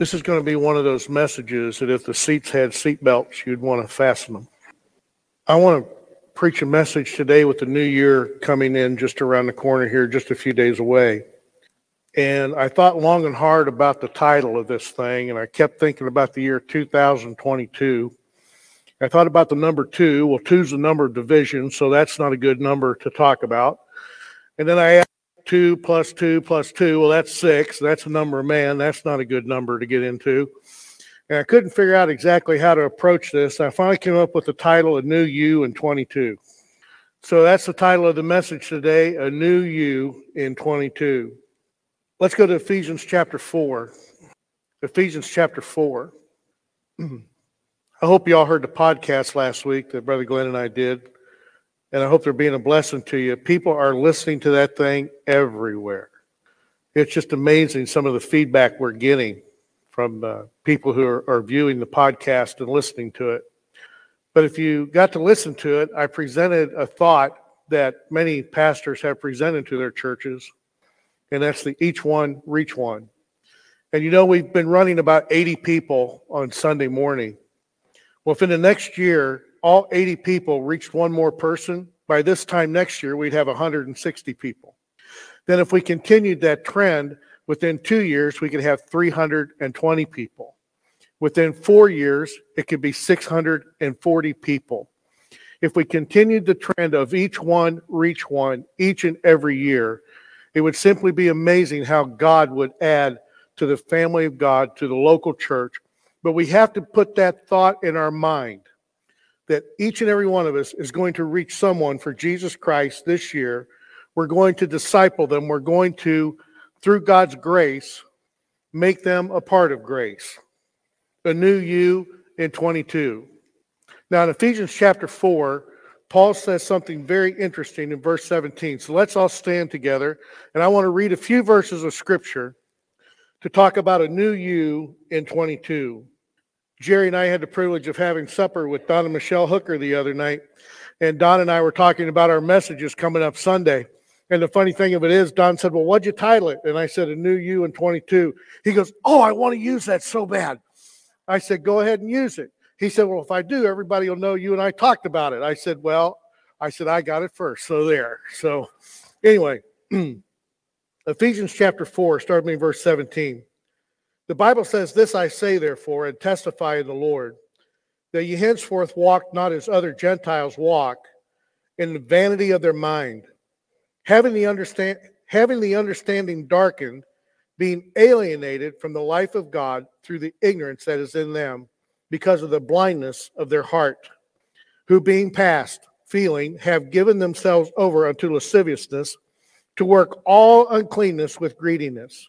This is going to be one of those messages that if the seats had seat belts, you'd want to fasten them. I want to preach a message today with the new year coming in just around the corner here, just a few days away. And I thought long and hard about the title of this thing, and I kept thinking about the year 2022. I thought about the number two. Well, two's the number of division, so that's not a good number to talk about. And then I two plus two plus two. Well, that's six. That's a number of man. That's not a good number to get into. And I couldn't figure out exactly how to approach this. I finally came up with the title A New You in 22. So that's the title of the message today A New You in 22. Let's go to Ephesians chapter 4. Ephesians chapter 4. I hope you all heard the podcast last week that Brother Glenn and I did, and I hope they're being a blessing to you. People are listening to that thing everywhere. It's just amazing some of the feedback we're getting from uh, people who are, are viewing the podcast and listening to it. But if you got to listen to it, I presented a thought that many pastors have presented to their churches, and that's the each one, reach one. And you know, we've been running about 80 people on Sunday morning. Well, if in the next year, all 80 people reached one more person, by this time next year, we'd have 160 people. Then, if we continued that trend, Within two years, we could have 320 people. Within four years, it could be 640 people. If we continued the trend of each one reach one each and every year, it would simply be amazing how God would add to the family of God, to the local church. But we have to put that thought in our mind that each and every one of us is going to reach someone for Jesus Christ this year. We're going to disciple them. We're going to through God's grace, make them a part of grace. A new you in 22. Now, in Ephesians chapter 4, Paul says something very interesting in verse 17. So let's all stand together. And I want to read a few verses of scripture to talk about a new you in 22. Jerry and I had the privilege of having supper with Don and Michelle Hooker the other night. And Don and I were talking about our messages coming up Sunday. And the funny thing of it is, Don said, Well, what'd you title it? And I said, A New You in 22. He goes, Oh, I want to use that so bad. I said, Go ahead and use it. He said, Well, if I do, everybody will know you and I talked about it. I said, Well, I said, I got it first. So there. So anyway, Ephesians chapter 4, starting in verse 17. The Bible says, This I say, therefore, and testify in the Lord, that ye henceforth walk not as other Gentiles walk, in the vanity of their mind having the understand having the understanding darkened, being alienated from the life of God through the ignorance that is in them, because of the blindness of their heart, who being past feeling have given themselves over unto lasciviousness, to work all uncleanness with greediness.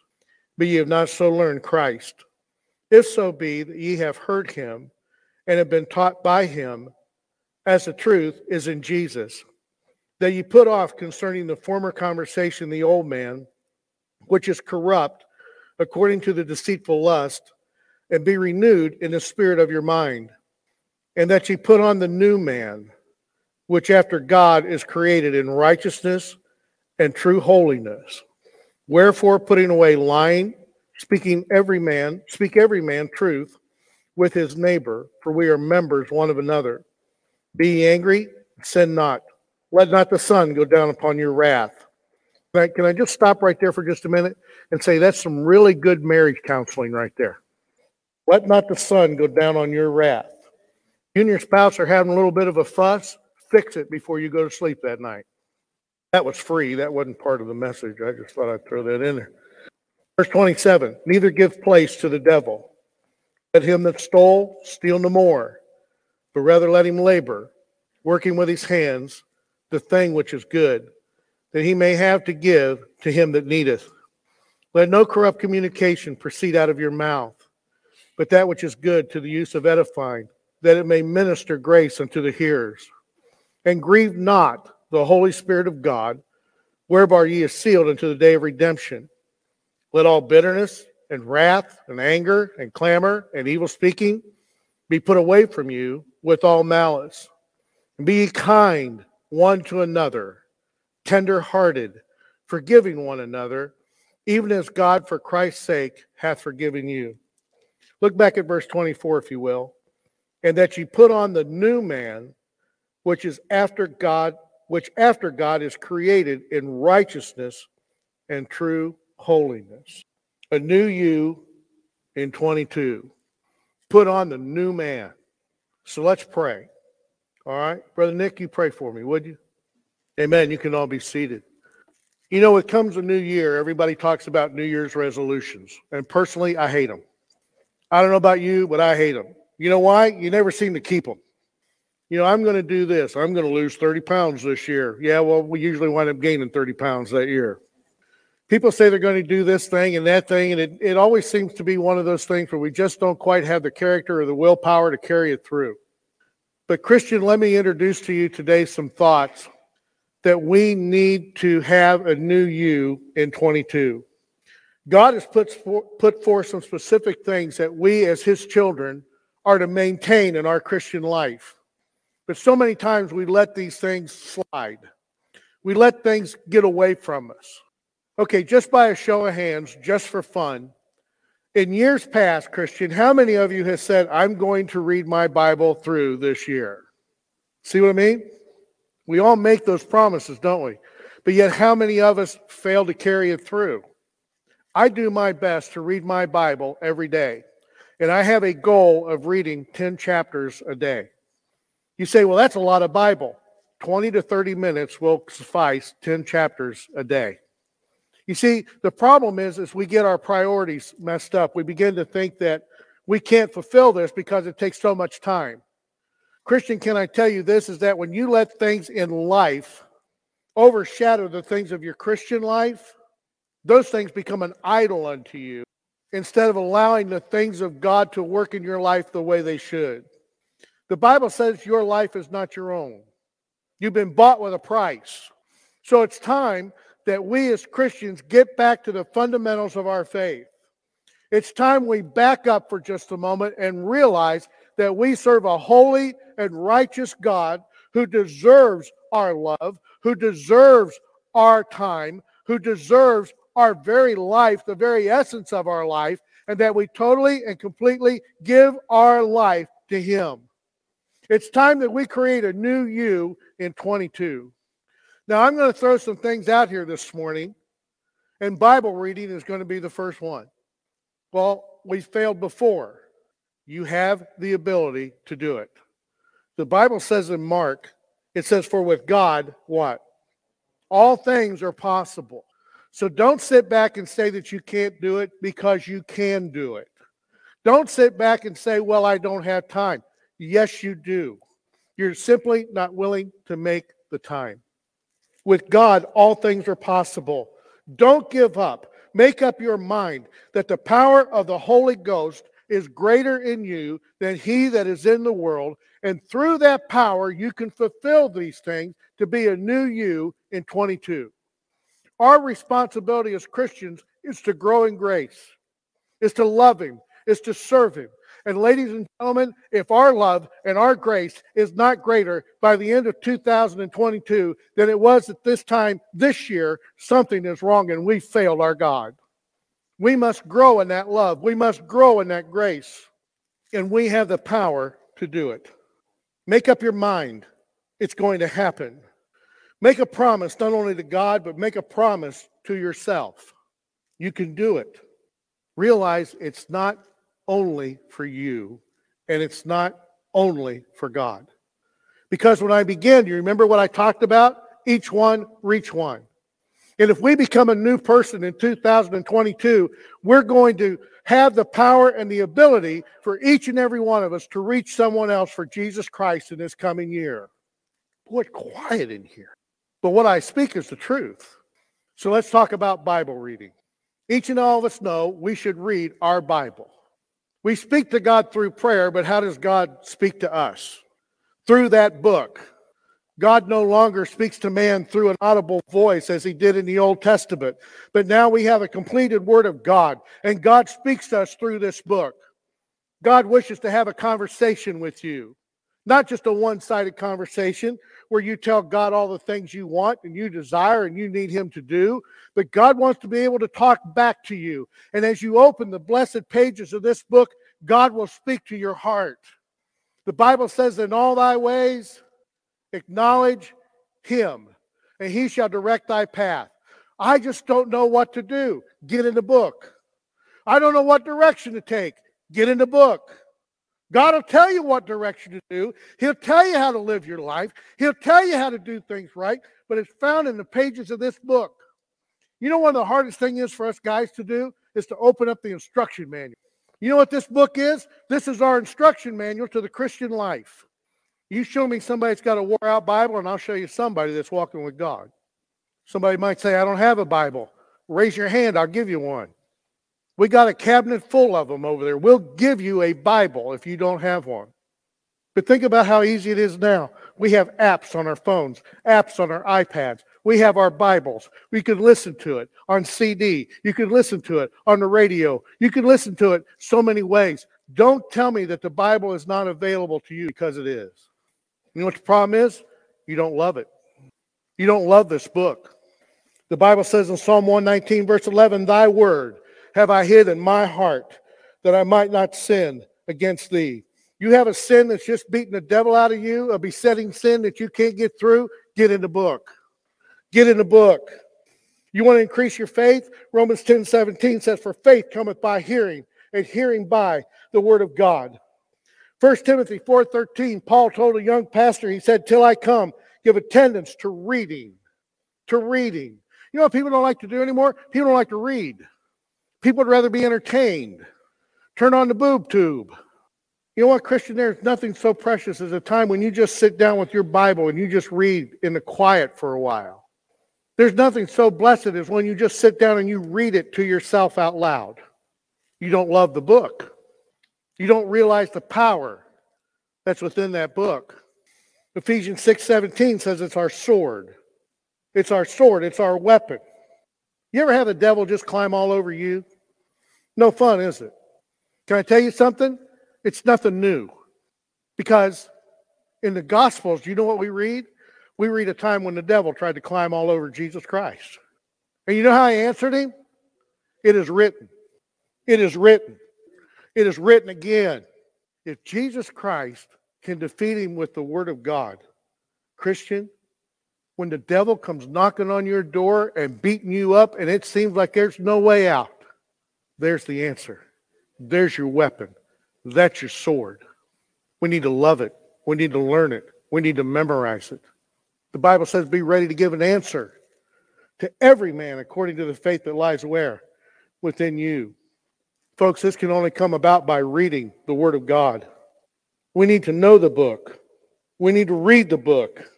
But ye have not so learned Christ. If so be that ye have heard him and have been taught by him, as the truth is in Jesus that ye put off concerning the former conversation, the old man, which is corrupt according to the deceitful lust, and be renewed in the spirit of your mind, and that ye put on the new man, which after God is created in righteousness and true holiness. Wherefore, putting away lying, speaking every man, speak every man truth with his neighbor, for we are members one of another. Be angry, sin not. Let not the sun go down upon your wrath. Can I, can I just stop right there for just a minute and say that's some really good marriage counseling right there? Let not the sun go down on your wrath. You and your spouse are having a little bit of a fuss, fix it before you go to sleep that night. That was free. That wasn't part of the message. I just thought I'd throw that in there. Verse 27 Neither give place to the devil. Let him that stole steal no more, but rather let him labor, working with his hands the thing which is good, that he may have to give to him that needeth. Let no corrupt communication proceed out of your mouth, but that which is good to the use of edifying, that it may minister grace unto the hearers. And grieve not the Holy Spirit of God, whereby ye are sealed unto the day of redemption. Let all bitterness and wrath and anger and clamor and evil speaking be put away from you with all malice. And be kind one to another, tender hearted, forgiving one another, even as God for Christ's sake hath forgiven you. Look back at verse 24, if you will. And that ye put on the new man, which is after God, which after God is created in righteousness and true holiness. A new you in 22. Put on the new man. So let's pray. All right. Brother Nick, you pray for me, would you? Amen. You can all be seated. You know, it comes a new year. Everybody talks about New Year's resolutions. And personally, I hate them. I don't know about you, but I hate them. You know why? You never seem to keep them. You know, I'm going to do this. I'm going to lose 30 pounds this year. Yeah, well, we usually wind up gaining 30 pounds that year. People say they're going to do this thing and that thing, and it, it always seems to be one of those things where we just don't quite have the character or the willpower to carry it through. But, Christian, let me introduce to you today some thoughts that we need to have a new you in 22. God has put, put forth some specific things that we as his children are to maintain in our Christian life. But so many times we let these things slide. We let things get away from us. Okay, just by a show of hands, just for fun, in years past, Christian, how many of you have said, I'm going to read my Bible through this year? See what I mean? We all make those promises, don't we? But yet, how many of us fail to carry it through? I do my best to read my Bible every day, and I have a goal of reading 10 chapters a day. You say, well, that's a lot of Bible. 20 to 30 minutes will suffice 10 chapters a day. You see, the problem is, is we get our priorities messed up. We begin to think that we can't fulfill this because it takes so much time. Christian, can I tell you this is that when you let things in life overshadow the things of your Christian life, those things become an idol unto you instead of allowing the things of God to work in your life the way they should. The Bible says your life is not your own. You've been bought with a price. So it's time that we as Christians get back to the fundamentals of our faith. It's time we back up for just a moment and realize that we serve a holy and righteous God who deserves our love, who deserves our time, who deserves our very life, the very essence of our life, and that we totally and completely give our life to Him. It's time that we create a new you in 22. Now, I'm going to throw some things out here this morning, and Bible reading is going to be the first one. Well, we failed before. You have the ability to do it. The Bible says in Mark, it says, For with God, what? All things are possible. So don't sit back and say that you can't do it because you can do it. Don't sit back and say, Well, I don't have time. Yes, you do. You're simply not willing to make the time. With God, all things are possible. Don't give up. Make up your mind that the power of the Holy Ghost is greater in you than he that is in the world. And through that power, you can fulfill these things to be a new you in 22. Our responsibility as Christians is to grow in grace, is to love him, is to serve him. And ladies and gentlemen, if our love and our grace is not greater by the end of 2022 than it was at this time this year, something is wrong and we failed our God. We must grow in that love. We must grow in that grace. And we have the power to do it. Make up your mind. It's going to happen. Make a promise not only to God, but make a promise to yourself. You can do it. Realize it's not only for you and it's not only for God. Because when I began, you remember what I talked about? Each one, reach one. And if we become a new person in 2022, we're going to have the power and the ability for each and every one of us to reach someone else for Jesus Christ in this coming year. Boy, quiet in here. But what I speak is the truth. So let's talk about Bible reading. Each and all of us know we should read our Bible. We speak to God through prayer, but how does God speak to us? Through that book. God no longer speaks to man through an audible voice as he did in the Old Testament, but now we have a completed word of God, and God speaks to us through this book. God wishes to have a conversation with you, not just a one sided conversation where you tell God all the things you want and you desire and you need Him to do, but God wants to be able to talk back to you. And as you open the blessed pages of this book, God will speak to your heart. The Bible says, In all thy ways, acknowledge him, and he shall direct thy path. I just don't know what to do. Get in the book. I don't know what direction to take. Get in the book. God will tell you what direction to do. He'll tell you how to live your life. He'll tell you how to do things right, but it's found in the pages of this book. You know, one of the hardest things is for us guys to do is to open up the instruction manual. You know what this book is? This is our instruction manual to the Christian life. You show me somebody that's got a wore out Bible, and I'll show you somebody that's walking with God. Somebody might say, I don't have a Bible. Raise your hand, I'll give you one. We got a cabinet full of them over there. We'll give you a Bible if you don't have one. But think about how easy it is now. We have apps on our phones, apps on our iPads. We have our Bibles. We can listen to it on CD. You can listen to it on the radio. You can listen to it so many ways. Don't tell me that the Bible is not available to you because it is. You know what the problem is? You don't love it. You don't love this book. The Bible says in Psalm 119, verse 11, Thy word have I hid in my heart that I might not sin against thee. You have a sin that's just beating the devil out of you, a besetting sin that you can't get through, get in the book. Get in the book. You want to increase your faith? Romans 10 17 says, For faith cometh by hearing, and hearing by the word of God. 1 Timothy 4 13, Paul told a young pastor, he said, Till I come, give attendance to reading. To reading. You know what people don't like to do anymore? People don't like to read. People would rather be entertained. Turn on the boob tube. You know what, Christian? There's nothing so precious as a time when you just sit down with your Bible and you just read in the quiet for a while. There's nothing so blessed as when you just sit down and you read it to yourself out loud. You don't love the book. You don't realize the power that's within that book. Ephesians 6 17 says it's our sword. It's our sword. It's our weapon. You ever have the devil just climb all over you? No fun, is it? Can I tell you something? It's nothing new. Because in the Gospels, you know what we read? We read a time when the devil tried to climb all over Jesus Christ. And you know how he answered him? It is written. It is written. It is written again. If Jesus Christ can defeat him with the word of God, Christian, when the devil comes knocking on your door and beating you up and it seems like there's no way out, there's the answer. There's your weapon. That's your sword. We need to love it. We need to learn it. We need to memorize it. The Bible says, be ready to give an answer to every man according to the faith that lies where? Within you. Folks, this can only come about by reading the Word of God. We need to know the book. We need to read the book.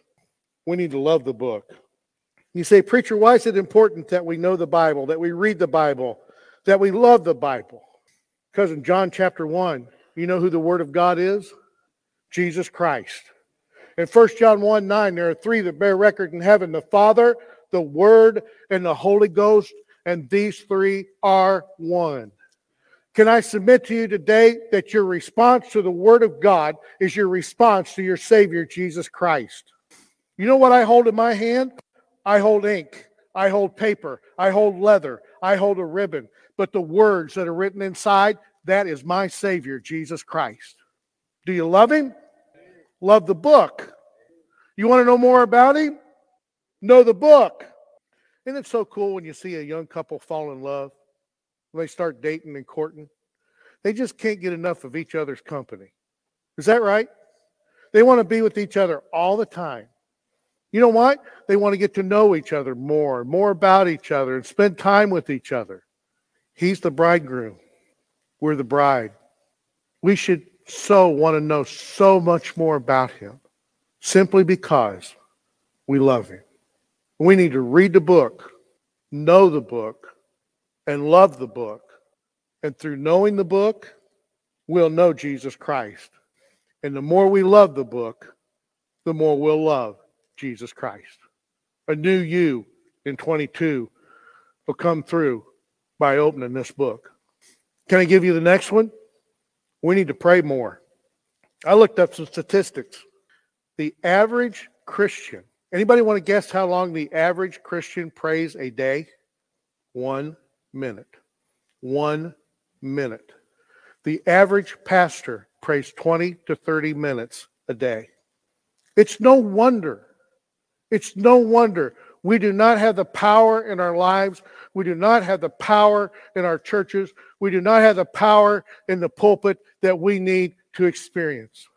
We need to love the book. You say, Preacher, why is it important that we know the Bible, that we read the Bible, that we love the Bible? Because in John chapter 1, you know who the Word of God is? Jesus Christ. In 1 John 1 9, there are three that bear record in heaven the Father, the Word, and the Holy Ghost, and these three are one. Can I submit to you today that your response to the Word of God is your response to your Savior, Jesus Christ? You know what I hold in my hand? I hold ink. I hold paper. I hold leather. I hold a ribbon. But the words that are written inside, that is my Savior, Jesus Christ. Do you love Him? Love the book. You want to know more about Him? Know the book. Isn't it so cool when you see a young couple fall in love? When they start dating and courting? They just can't get enough of each other's company. Is that right? They want to be with each other all the time. You know what? They want to get to know each other more, more about each other, and spend time with each other. He's the bridegroom. We're the bride. We should so want to know so much more about him simply because we love him. We need to read the book, know the book, and love the book. And through knowing the book, we'll know Jesus Christ. And the more we love the book, the more we'll love Jesus Christ. A new you in 22 will come through by opening this book. Can I give you the next one? We need to pray more. I looked up some statistics. The average Christian, anybody want to guess how long the average Christian prays a day? One minute. One minute. The average pastor prays 20 to 30 minutes a day. It's no wonder. It's no wonder we do not have the power in our lives. We do not have the power in our churches. We do not have the power in the pulpit that we need to experience.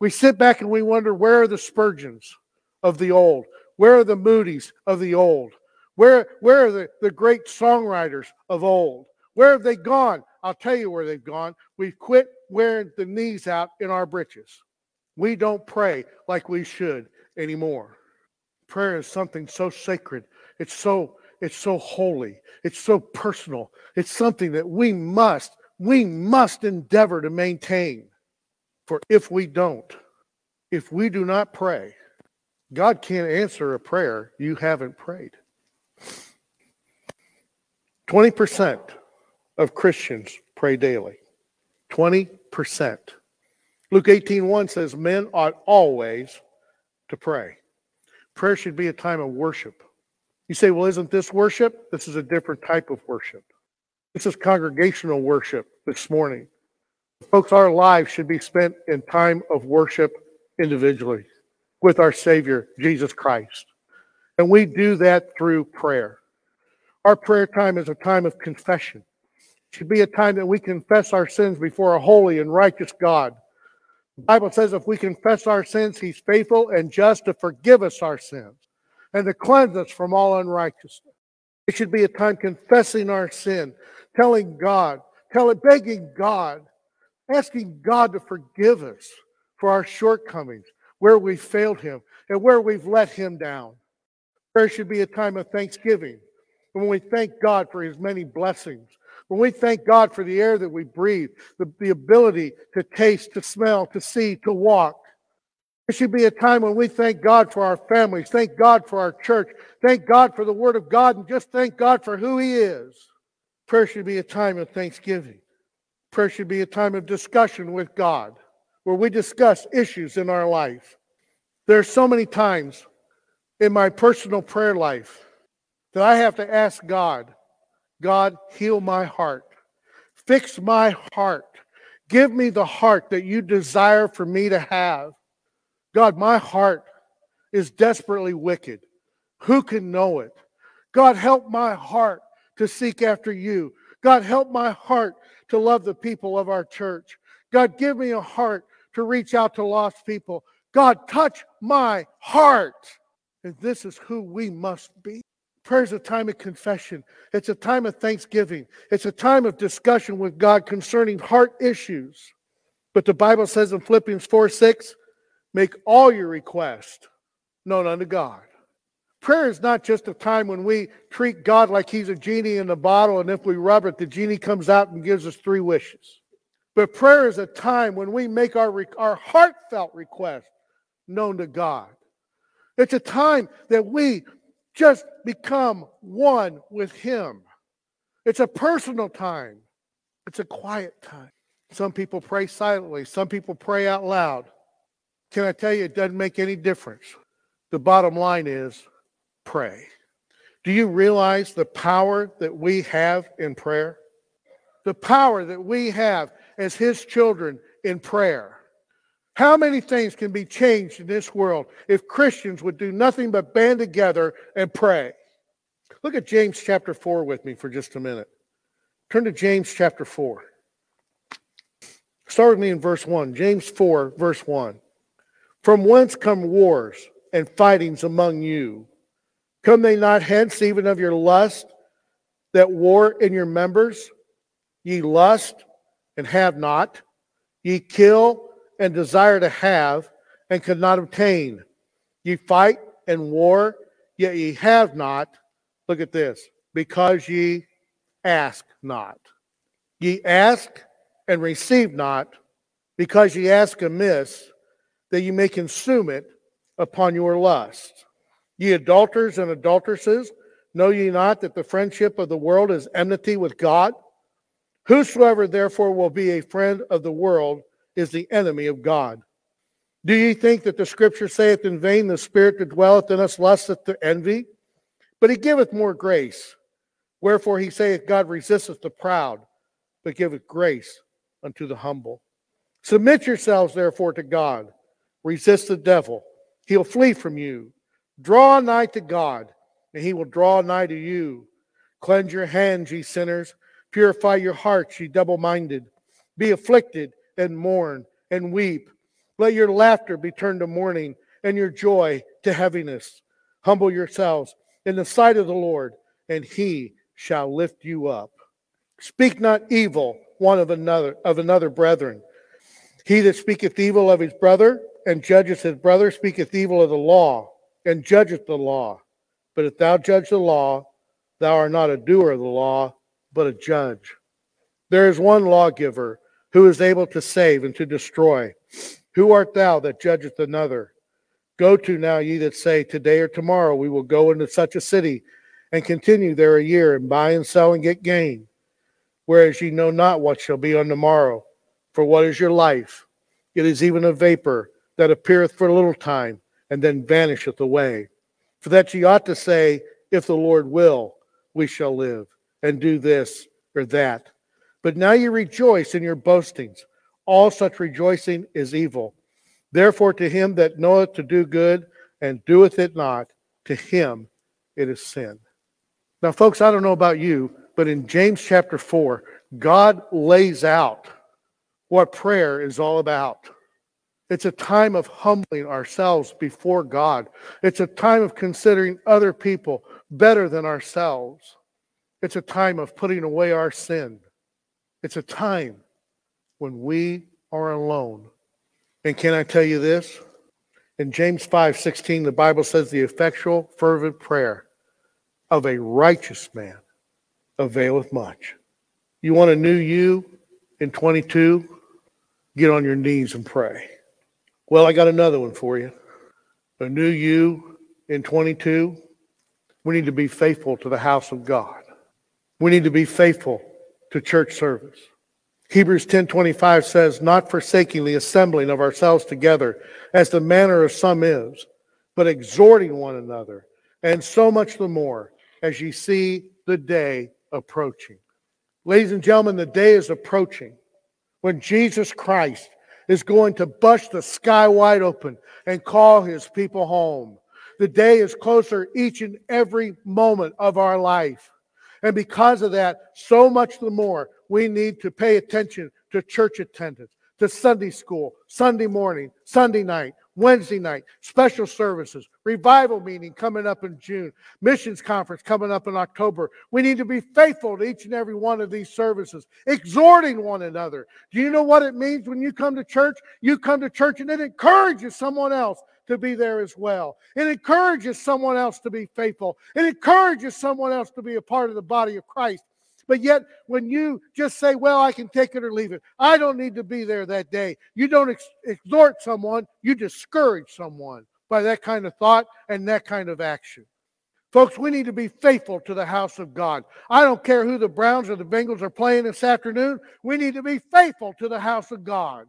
We sit back and we wonder where are the Spurgeons of the old? Where are the Moody's of the old? Where, where are the, the great songwriters of old? Where have they gone? I'll tell you where they've gone. We've quit wearing the knees out in our breeches. We don't pray like we should anymore. Prayer is something so sacred. It's so it's so holy. It's so personal. It's something that we must we must endeavor to maintain. For if we don't, if we do not pray, God can't answer a prayer you haven't prayed. 20% of Christians pray daily. 20%. Luke 18:1 says men ought always to pray. Prayer should be a time of worship. You say, well, isn't this worship? This is a different type of worship. This is congregational worship this morning. Folks, our lives should be spent in time of worship individually with our Savior, Jesus Christ. And we do that through prayer. Our prayer time is a time of confession. It should be a time that we confess our sins before a holy and righteous God. The Bible says if we confess our sins, He's faithful and just to forgive us our sins and to cleanse us from all unrighteousness. It should be a time confessing our sin, telling God, telling, begging God, asking God to forgive us for our shortcomings, where we failed Him, and where we've let Him down. Prayer should be a time of thanksgiving when we thank God for His many blessings when we thank God for the air that we breathe, the, the ability to taste, to smell, to see, to walk. It should be a time when we thank God for our families, thank God for our church, thank God for the Word of God, and just thank God for who He is. Prayer should be a time of thanksgiving. Prayer should be a time of discussion with God, where we discuss issues in our life. There are so many times in my personal prayer life that I have to ask God, God, heal my heart. Fix my heart. Give me the heart that you desire for me to have. God, my heart is desperately wicked. Who can know it? God, help my heart to seek after you. God, help my heart to love the people of our church. God, give me a heart to reach out to lost people. God, touch my heart. And this is who we must be. Prayer is a time of confession. It's a time of thanksgiving. It's a time of discussion with God concerning heart issues. But the Bible says in Philippians 4 6, make all your requests known unto God. Prayer is not just a time when we treat God like he's a genie in a bottle, and if we rub it, the genie comes out and gives us three wishes. But prayer is a time when we make our, our heartfelt request known to God. It's a time that we just become one with Him. It's a personal time, it's a quiet time. Some people pray silently, some people pray out loud. Can I tell you, it doesn't make any difference. The bottom line is pray. Do you realize the power that we have in prayer? The power that we have as His children in prayer. How many things can be changed in this world if Christians would do nothing but band together and pray? Look at James chapter 4 with me for just a minute. Turn to James chapter 4. Start with me in verse 1. James 4, verse 1. From whence come wars and fightings among you? Come they not hence even of your lust that war in your members? Ye lust and have not. Ye kill and desire to have and could not obtain. Ye fight and war, yet ye have not. Look at this. Because ye ask not. Ye ask and receive not, because ye ask amiss, that ye may consume it upon your lust. Ye adulterers and adulteresses, know ye not that the friendship of the world is enmity with God? Whosoever therefore will be a friend of the world is the enemy of God. Do ye think that the scripture saith in vain, the spirit that dwelleth in us lusteth to envy? But he giveth more grace. Wherefore he saith, God resisteth the proud, but giveth grace unto the humble. Submit yourselves, therefore, to God. Resist the devil. He'll flee from you. Draw nigh to God, and he will draw nigh to you. Cleanse your hands, ye sinners. Purify your hearts, ye double minded. Be afflicted and mourn and weep. Let your laughter be turned to mourning and your joy to heaviness. Humble yourselves in the sight of the Lord, and he shall lift you up. Speak not evil one of another of another brethren. He that speaketh evil of his brother and judgeth his brother speaketh evil of the law and judgeth the law. But if thou judge the law, thou art not a doer of the law, but a judge. There is one lawgiver who is able to save and to destroy. Who art thou that judgeth another? Go to now, ye that say, Today or tomorrow we will go into such a city and continue there a year and buy and sell and get gain. Whereas ye know not what shall be on the morrow. For what is your life? It is even a vapor that appeareth for a little time and then vanisheth away. For that ye ought to say, If the Lord will, we shall live and do this or that. But now you rejoice in your boastings. All such rejoicing is evil. Therefore, to him that knoweth to do good and doeth it not, to him it is sin. Now, folks, I don't know about you, but in James chapter 4, God lays out what prayer is all about. It's a time of humbling ourselves before God. It's a time of considering other people better than ourselves. It's a time of putting away our sin. It's a time when we are alone. And can I tell you this? In James 5 16, the Bible says, The effectual, fervent prayer of a righteous man availeth much. You want a new you in 22? Get on your knees and pray. Well, I got another one for you. A new you in 22. We need to be faithful to the house of God. We need to be faithful to church service. Hebrews 10:25 says, "Not forsaking the assembling of ourselves together, as the manner of some is, but exhorting one another, and so much the more as ye see the day approaching." Ladies and gentlemen, the day is approaching when Jesus Christ is going to bust the sky wide open and call his people home. The day is closer each and every moment of our life. And because of that, so much the more we need to pay attention to church attendance, to Sunday school, Sunday morning, Sunday night, Wednesday night, special services, revival meeting coming up in June, missions conference coming up in October. We need to be faithful to each and every one of these services, exhorting one another. Do you know what it means when you come to church? You come to church and it encourages someone else to be there as well. It encourages someone else to be faithful. It encourages someone else to be a part of the body of Christ. But yet, when you just say, Well, I can take it or leave it, I don't need to be there that day, you don't ex- exhort someone, you discourage someone by that kind of thought and that kind of action. Folks, we need to be faithful to the house of God. I don't care who the Browns or the Bengals are playing this afternoon. We need to be faithful to the house of God.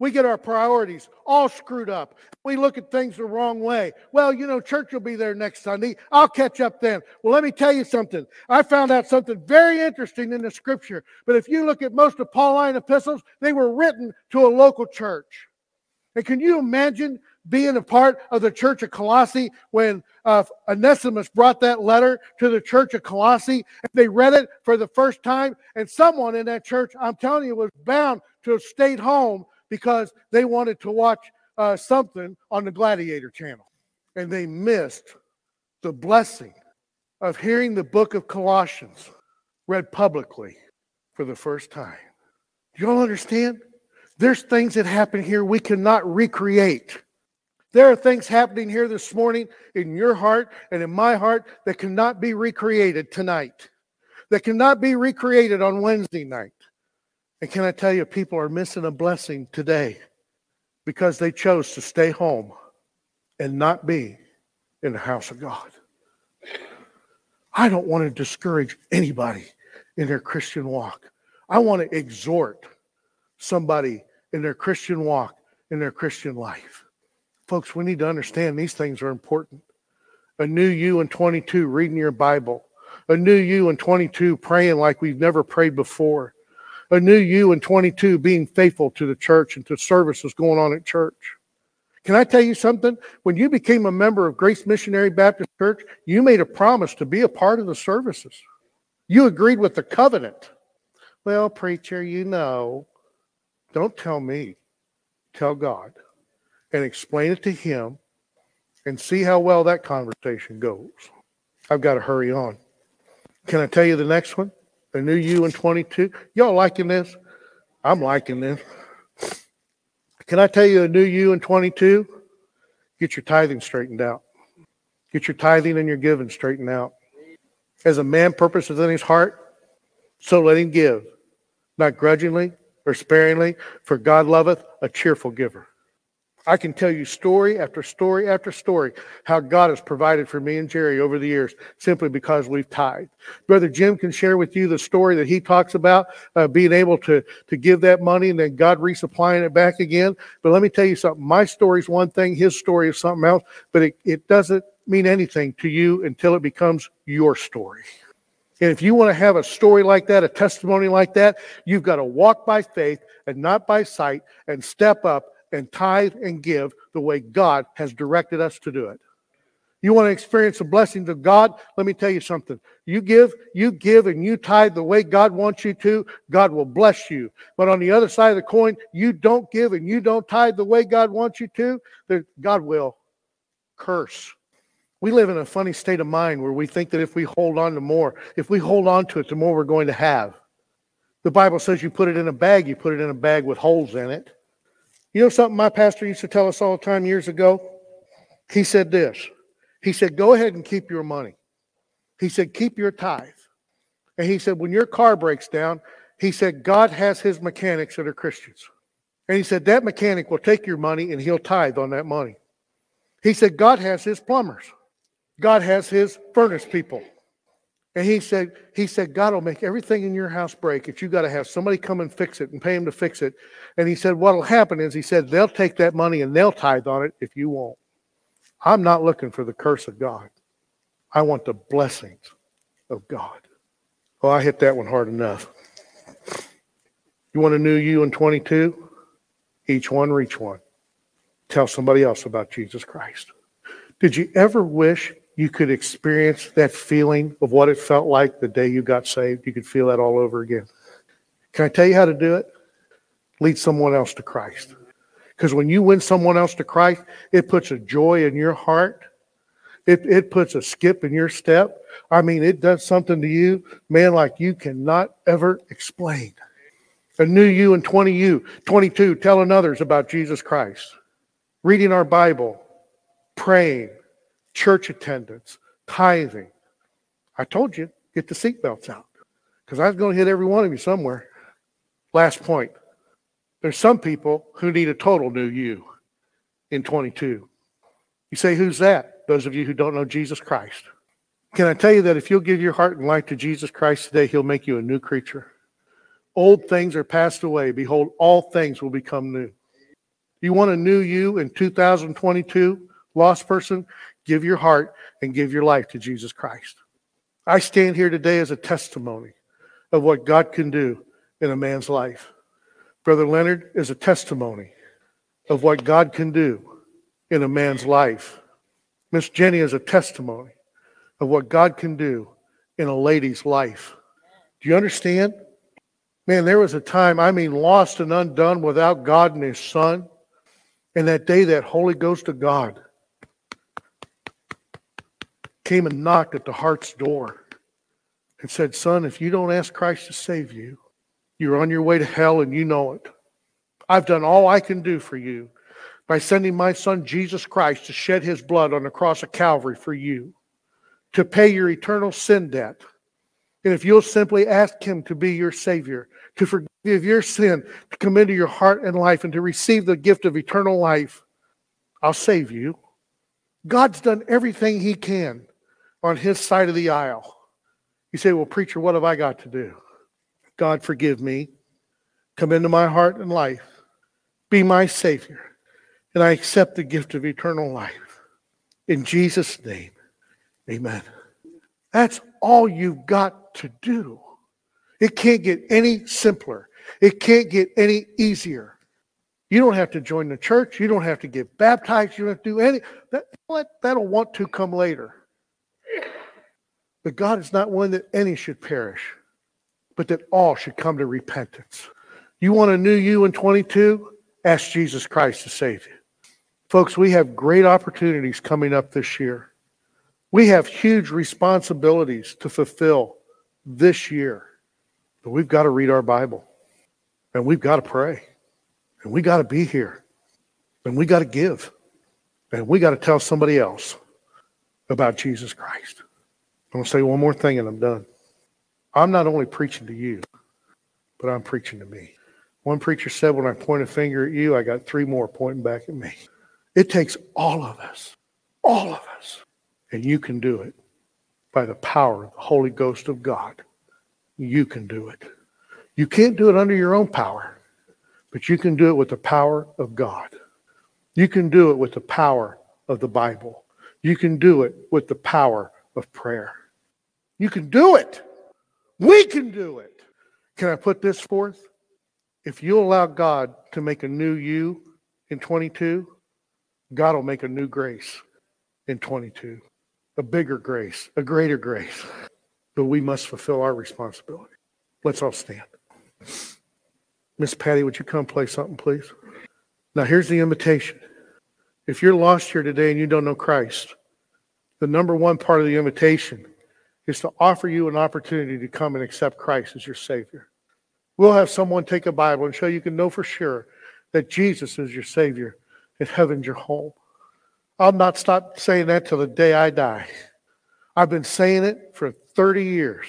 We get our priorities all screwed up. We look at things the wrong way. Well, you know, church will be there next Sunday. I'll catch up then. Well, let me tell you something. I found out something very interesting in the scripture. But if you look at most of Pauline epistles, they were written to a local church. And can you imagine being a part of the church of Colossae when uh, Onesimus brought that letter to the church of Colossae? They read it for the first time, and someone in that church, I'm telling you, was bound to have stayed home because they wanted to watch uh, something on the Gladiator channel. And they missed the blessing of hearing the book of Colossians read publicly for the first time. Do you all understand? There's things that happen here we cannot recreate. There are things happening here this morning in your heart and in my heart that cannot be recreated tonight, that cannot be recreated on Wednesday night. And can I tell you, people are missing a blessing today because they chose to stay home and not be in the house of God. I don't want to discourage anybody in their Christian walk. I want to exhort somebody in their Christian walk, in their Christian life. Folks, we need to understand these things are important. A new you in 22 reading your Bible, a new you in 22 praying like we've never prayed before, a new you in 22 being faithful to the church and to services going on at church. Can I tell you something? When you became a member of Grace Missionary Baptist Church, you made a promise to be a part of the services. You agreed with the covenant. Well, preacher, you know, don't tell me. Tell God and explain it to Him and see how well that conversation goes. I've got to hurry on. Can I tell you the next one? The new you in 22. Y'all liking this? I'm liking this. Can I tell you a new you in 22? Get your tithing straightened out. Get your tithing and your giving straightened out. As a man purposes in his heart, so let him give, not grudgingly or sparingly, for God loveth a cheerful giver. I can tell you story after story after story how God has provided for me and Jerry over the years simply because we've tithed. Brother Jim can share with you the story that he talks about uh, being able to, to give that money and then God resupplying it back again. But let me tell you something. My story is one thing, his story is something else, but it, it doesn't mean anything to you until it becomes your story. And if you want to have a story like that, a testimony like that, you've got to walk by faith and not by sight and step up and tithe and give the way God has directed us to do it. You want to experience the blessings of God? Let me tell you something. You give, you give, and you tithe the way God wants you to, God will bless you. But on the other side of the coin, you don't give and you don't tithe the way God wants you to, then God will curse. We live in a funny state of mind where we think that if we hold on to more, if we hold on to it, the more we're going to have. The Bible says you put it in a bag, you put it in a bag with holes in it. You know something my pastor used to tell us all the time years ago? He said this. He said, Go ahead and keep your money. He said, Keep your tithe. And he said, When your car breaks down, he said, God has his mechanics that are Christians. And he said, That mechanic will take your money and he'll tithe on that money. He said, God has his plumbers. God has his furnace people. And he said, he said, God will make everything in your house break if you got to have somebody come and fix it and pay him to fix it. And he said, what'll happen is he said, they'll take that money and they'll tithe on it if you won't. I'm not looking for the curse of God. I want the blessings of God. Well, I hit that one hard enough. You want a new you in 22? Each one reach one. Tell somebody else about Jesus Christ. Did you ever wish you could experience that feeling of what it felt like the day you got saved. You could feel that all over again. Can I tell you how to do it? Lead someone else to Christ. Because when you win someone else to Christ, it puts a joy in your heart. It, it puts a skip in your step. I mean, it does something to you, man, like you cannot ever explain. A new you and 20 you, 22, telling others about Jesus Christ. Reading our Bible, praying, church attendance, tithing. I told you, get the seatbelts out because I was going to hit every one of you somewhere. Last point. There's some people who need a total new you in 22. You say, who's that? Those of you who don't know Jesus Christ. Can I tell you that if you'll give your heart and life to Jesus Christ today, he'll make you a new creature? Old things are passed away. Behold, all things will become new. You want a new you in 2022? Lost person, give your heart and give your life to Jesus Christ. I stand here today as a testimony of what God can do in a man's life. Brother Leonard is a testimony of what God can do in a man's life. Miss Jenny is a testimony of what God can do in a lady's life. Do you understand? Man, there was a time, I mean, lost and undone without God and His Son. And that day, that Holy Ghost of God came and knocked at the heart's door and said, Son, if you don't ask Christ to save you, you're on your way to hell and you know it. I've done all I can do for you by sending my son Jesus Christ to shed his blood on the cross of Calvary for you, to pay your eternal sin debt. And if you'll simply ask him to be your Savior, to forgive your sin, to come into your heart and life, and to receive the gift of eternal life, I'll save you. God's done everything he can on his side of the aisle. You say, Well, preacher, what have I got to do? God, forgive me. Come into my heart and life. Be my Savior. And I accept the gift of eternal life. In Jesus' name, amen. That's all you've got to do. It can't get any simpler. It can't get any easier. You don't have to join the church. You don't have to get baptized. You don't have to do any. That. That'll want to come later. But God is not one that any should perish, but that all should come to repentance. You want a new you in 22? Ask Jesus Christ to save you. Folks, we have great opportunities coming up this year. We have huge responsibilities to fulfill this year. But we've got to read our Bible. And we've got to pray. And we got to be here. And we got to give. And we got to tell somebody else about Jesus Christ. I'm going to say one more thing and I'm done. I'm not only preaching to you, but I'm preaching to me. One preacher said, when I point a finger at you, I got three more pointing back at me. It takes all of us, all of us, and you can do it by the power of the Holy Ghost of God. You can do it. You can't do it under your own power, but you can do it with the power of God. You can do it with the power of the Bible. You can do it with the power of prayer. You can do it. We can do it. Can I put this forth? If you allow God to make a new you in 22, God will make a new grace in 22, a bigger grace, a greater grace. But we must fulfill our responsibility. Let's all stand. Miss Patty, would you come play something, please? Now, here's the invitation. If you're lost here today and you don't know Christ, the number one part of the invitation is to offer you an opportunity to come and accept Christ as your Savior. We'll have someone take a Bible and show you can know for sure that Jesus is your Savior and heaven's your home. I'll not stop saying that till the day I die. I've been saying it for 30 years.